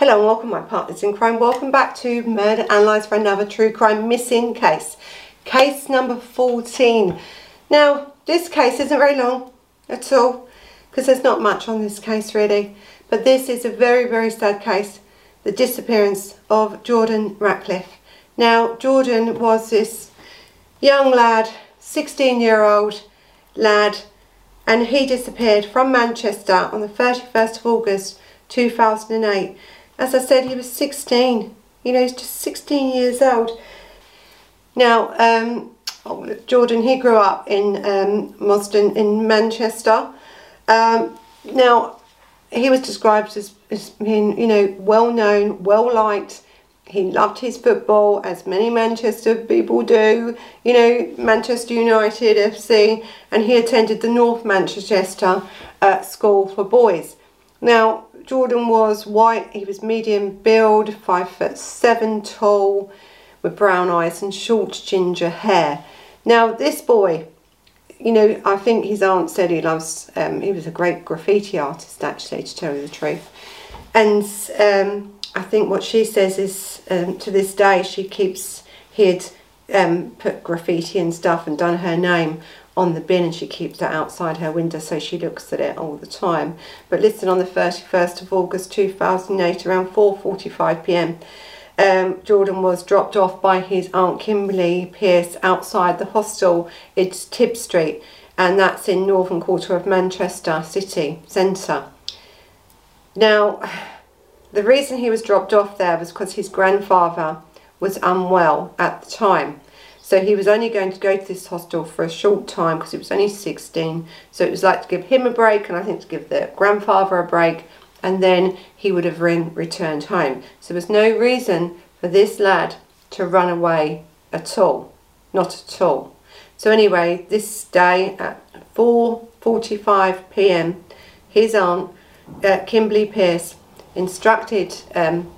Hello and welcome my partners in crime. Welcome back to Murder Analysed for another true crime missing case. Case number 14. Now, this case isn't very long at all because there's not much on this case really. But this is a very, very sad case. The disappearance of Jordan Ratcliffe. Now, Jordan was this young lad, 16 year old lad, and he disappeared from Manchester on the 31st of August 2008. As I said, he was 16. You know, he's just 16 years old. Now, um, Jordan, he grew up in um, in Manchester. Um, now, he was described as, as being, you know, well known, well liked. He loved his football, as many Manchester people do. You know, Manchester United FC, and he attended the North Manchester uh, School for Boys. Now, Jordan was white, he was medium build, five foot seven tall, with brown eyes and short ginger hair. Now, this boy, you know, I think his aunt said he loves, um, he was a great graffiti artist, actually, to tell you the truth. And um, I think what she says is, um, to this day, she keeps, he'd um, put graffiti and stuff and done her name on the bin and she keeps it outside her window so she looks at it all the time. But listen, on the 31st of August 2008 around 4.45pm, um, Jordan was dropped off by his aunt Kimberley Pierce outside the hostel. It's Tib Street and that's in northern quarter of Manchester city centre. Now, the reason he was dropped off there was because his grandfather was unwell at the time so he was only going to go to this hostel for a short time because he was only 16. So it was like to give him a break and I think to give the grandfather a break and then he would have re returned home. So there was no reason for this lad to run away at all. Not at all. So anyway, this day at 4.45 p.m. his aunt, uh, Kimberley Pierce, instructed um,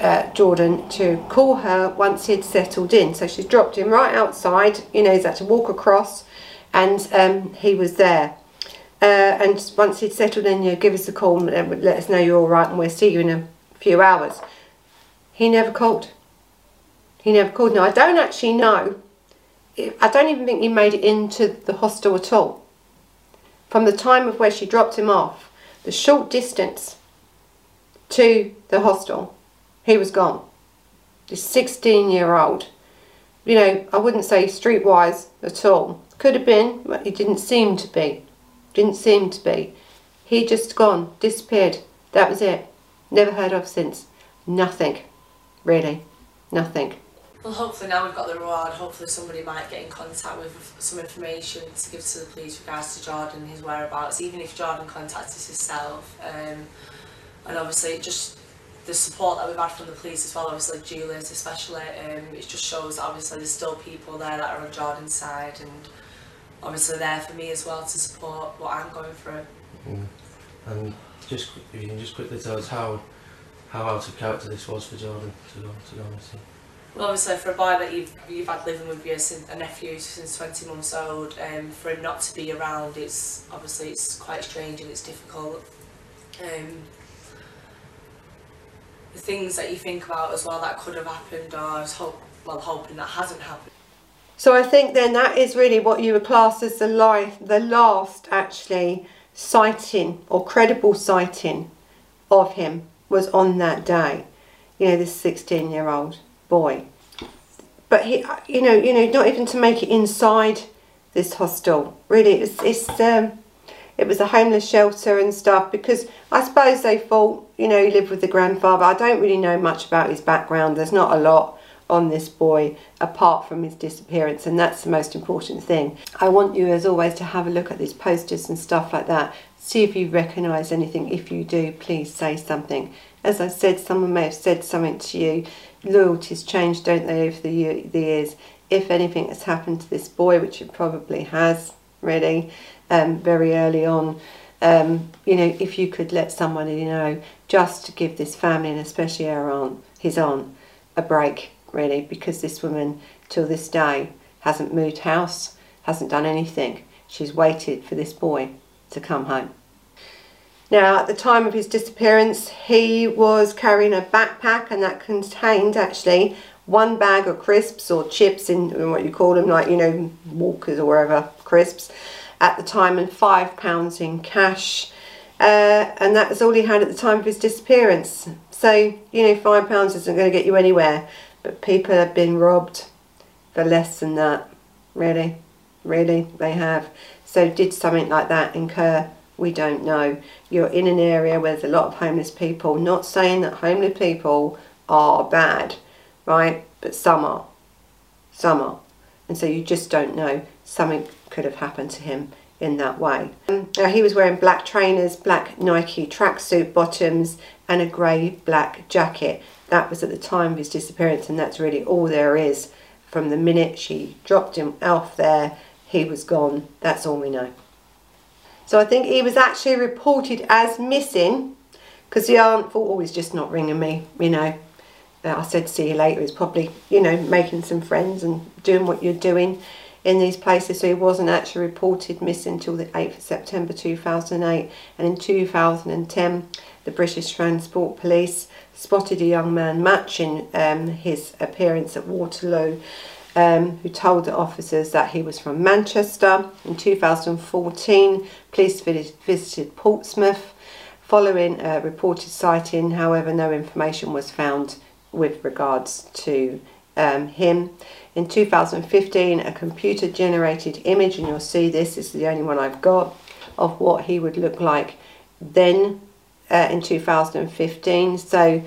uh, Jordan to call her once he'd settled in. So she's dropped him right outside, you know, he's had to walk across and um, he was there. Uh, and once he'd settled in, you know, give us a call and let us know you're all right and we'll see you in a few hours. He never called. He never called. Now, I don't actually know. I don't even think he made it into the hostel at all. From the time of where she dropped him off, the short distance to the hostel he was gone. This 16 year old. You know, I wouldn't say streetwise at all. Could have been, but he didn't seem to be. Didn't seem to be. He just gone, disappeared. That was it. Never heard of since. Nothing. Really. Nothing. Well, hopefully now we've got the reward, hopefully somebody might get in contact with some information to give to the police regards to Jordan and his whereabouts, even if Jordan contacts himself. Um, and obviously it just the support that we've had from the police as well, obviously Julius especially, um, it just shows that obviously there's still people there that are on Jordan's side and obviously there for me as well to support what I'm going through. Mm. And just if you can just quickly tell us how how out of character this was for Jordan, to go, to go honest. Well, obviously, for a boy that you've you've had living with you since a nephew since 20 months old, um, for him not to be around, it's obviously it's quite strange and it's difficult. Um, the things that you think about as well that could have happened or hope, well hoping that hasn't happened. So I think then that is really what you would class as the life, the last actually sighting or credible sighting of him was on that day. You know, this 16 year old boy. But he, you know, you know, not even to make it inside this hostel. Really, it's, it's um, it was a homeless shelter and stuff because I suppose they thought, you know, he lived with the grandfather. I don't really know much about his background. There's not a lot on this boy apart from his disappearance and that's the most important thing. I want you as always to have a look at these posters and stuff like that. See if you recognise anything. If you do, please say something. As I said, someone may have said something to you. Loyalties change, don't they, over the, years. If anything has happened to this boy, which it probably has, really, um, very early on. Um, you know, if you could let somebody know just to give this family and especially our aunt, his aunt, a break, really, because this woman till this day hasn't moved house, hasn't done anything. She's waited for this boy to come home. Now, at the time of his disappearance, he was carrying a backpack and that contained actually one bag of crisps or chips in, in what you call them, like, you know, walkers or wherever, crisps at the time, and five pounds in cash. Uh, and that was all he had at the time of his disappearance. So, you know, five pounds isn't going to get you anywhere, but people have been robbed for less than that. Really, really, they have. So, did something like that incur we don't know. You're in an area where there's a lot of homeless people. Not saying that homeless people are bad, right? But some are. Some are. And so you just don't know. Something could have happened to him in that way. Um, now he was wearing black trainers, black Nike tracksuit bottoms, and a grey black jacket. That was at the time of his disappearance, and that's really all there is. From the minute she dropped him off there, he was gone. That's all we know. So I think he was actually reported as missing because the aunt thought, oh, he's just not ringing me, you know. I said, see you later. He's probably, you know, making some friends and doing what you're doing in these places. So he wasn't actually reported missing until the 8th of September 2008. And in 2010, the British Transport Police spotted a young man matching um, his appearance at Waterloo um, who told the officers that he was from Manchester. In 2014, police visited Portsmouth. Following a reported sighting, however, no information was found with regards to um, him. In 2015, a computer generated image, and you'll see this is the only one I've got, of what he would look like then uh, in 2015. So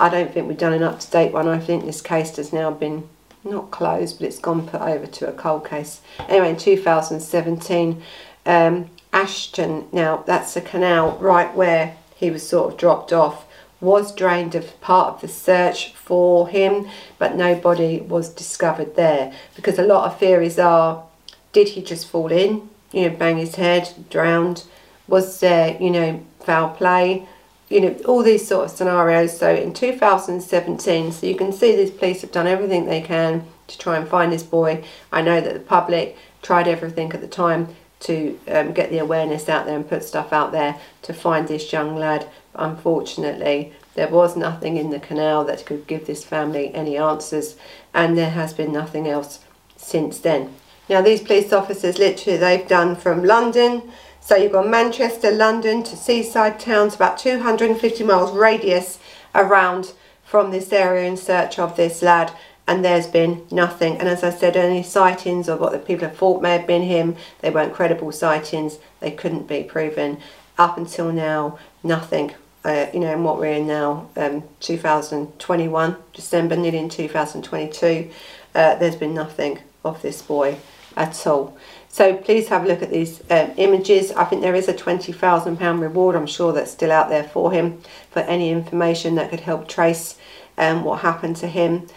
I don't think we've done an up to date one. I think this case has now been not closed, but it's gone put over to a cold case. Anyway, in 2017, um, Ashton, now that's a canal right where he was sort of dropped off, was drained of part of the search for him, but nobody was discovered there because a lot of theories are did he just fall in, you know, bang his head, drowned? Was there, you know, foul play? you know, all these sort of scenarios. So in 2017, so you can see these police have done everything they can to try and find this boy. I know that the public tried everything at the time to um, get the awareness out there and put stuff out there to find this young lad. Unfortunately, there was nothing in the canal that could give this family any answers, and there has been nothing else since then. Now, these police officers literally they've done from London so you've got Manchester, London to seaside towns, about 250 miles radius around from this area in search of this lad and there's been nothing. And as I said, any sightings of what the people have thought may have been him, they weren't credible sightings, they couldn't be proven. Up until now, nothing. Uh, you know, and what we're in now, um, 2021, December, nearly in 2022, uh, there's been nothing of this boy at all. So please have a look at these um, images. I think there is a £20,000 reward. I'm sure that's still out there for him for any information that could help trace um, what happened to him.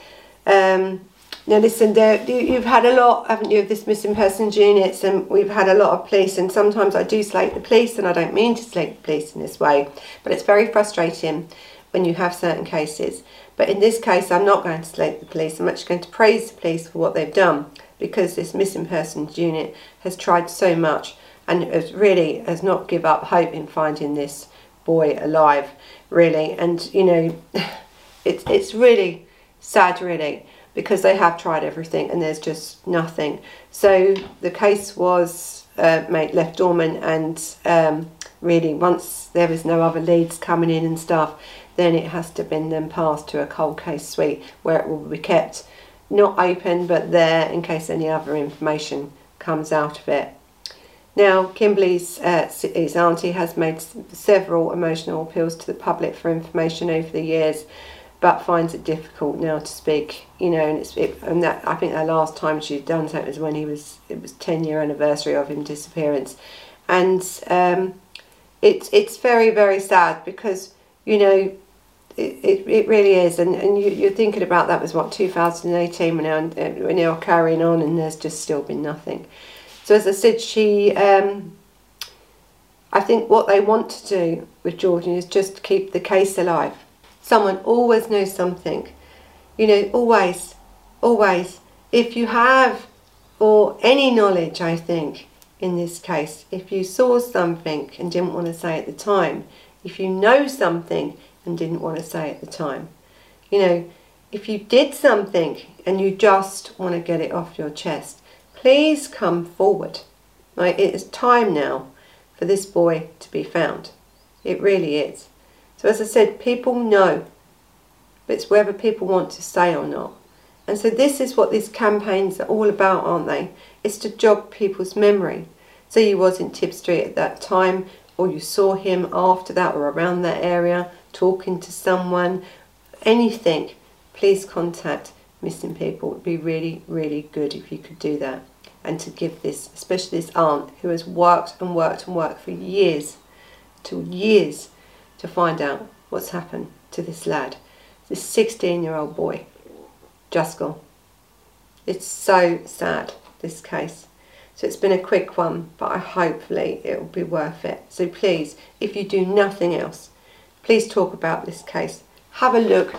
Um, now listen, you've had a lot, haven't you, of this missing persons units and we've had a lot of police and sometimes I do slate the police and I don't mean to slate the police in this way, but it's very frustrating when you have certain cases. But in this case, I'm not going to slate the police. I'm actually going to praise the police for what they've done because this missing persons unit has tried so much and has really has not give up hope in finding this boy alive really and you know it's it's really sad really because they have tried everything and there's just nothing. So the case was uh, made left dormant and um, really once there is no other leads coming in and stuff then it has to been then passed to a cold case suite where it will be kept. Not open but there in case any other information comes out of it. Now, Kimberley's uh, his auntie has made several emotional appeals to the public for information over the years, but finds it difficult now to speak. You know, and it's it, and that I think the last time she'd done so was when he was it was ten year anniversary of him disappearance, and um, it's it's very very sad because you know it, it, it really is. And, and you, you're thinking about that was what 2018 when now when you're carrying on and there's just still been nothing. So as I said she um, I think what they want to do with Jordan is just keep the case alive someone always knows something you know always always if you have or any knowledge I think in this case. If you saw something and didn't want to say at the time, if you know something and didn't want to say at the time, you know, if you did something and you just want to get it off your chest, please come forward. Right, it is time now for this boy to be found. It really is. So as I said, people know, but it's whether people want to say or not. And so this is what these campaigns are all about, aren't they? It's to jog people's memory. So you was in Tib Street at that time, or you saw him after that or around that area, talking to someone, anything, please contact missing people. It would be really, really good if you could do that. And to give this, especially this aunt who has worked and worked and worked for years, to years, to find out what's happened to this lad, this 16 year old boy, just. It's so sad, this case. So it's been a quick one, but I hopefully it will be worth it. So please, if you do nothing else, please talk about this case. Have a look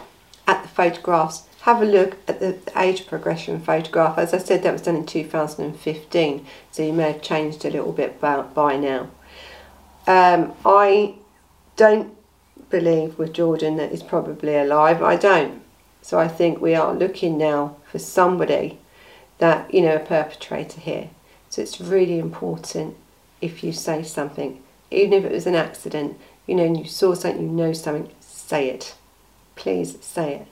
at the photographs. Have a look at the age progression photograph. As I said, that was done in 2015, so you may have changed a little bit by, by now. Um, I don't believe with Jordan that he's probably alive. I don't. So I think we are looking now for somebody that, you know, a perpetrator here. So it's really important if you say something, even if it was an accident, you know, and you saw something, you know something, say it. Please say it.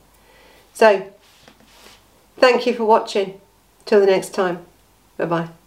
So, thank you for watching. Till the next time. Bye bye.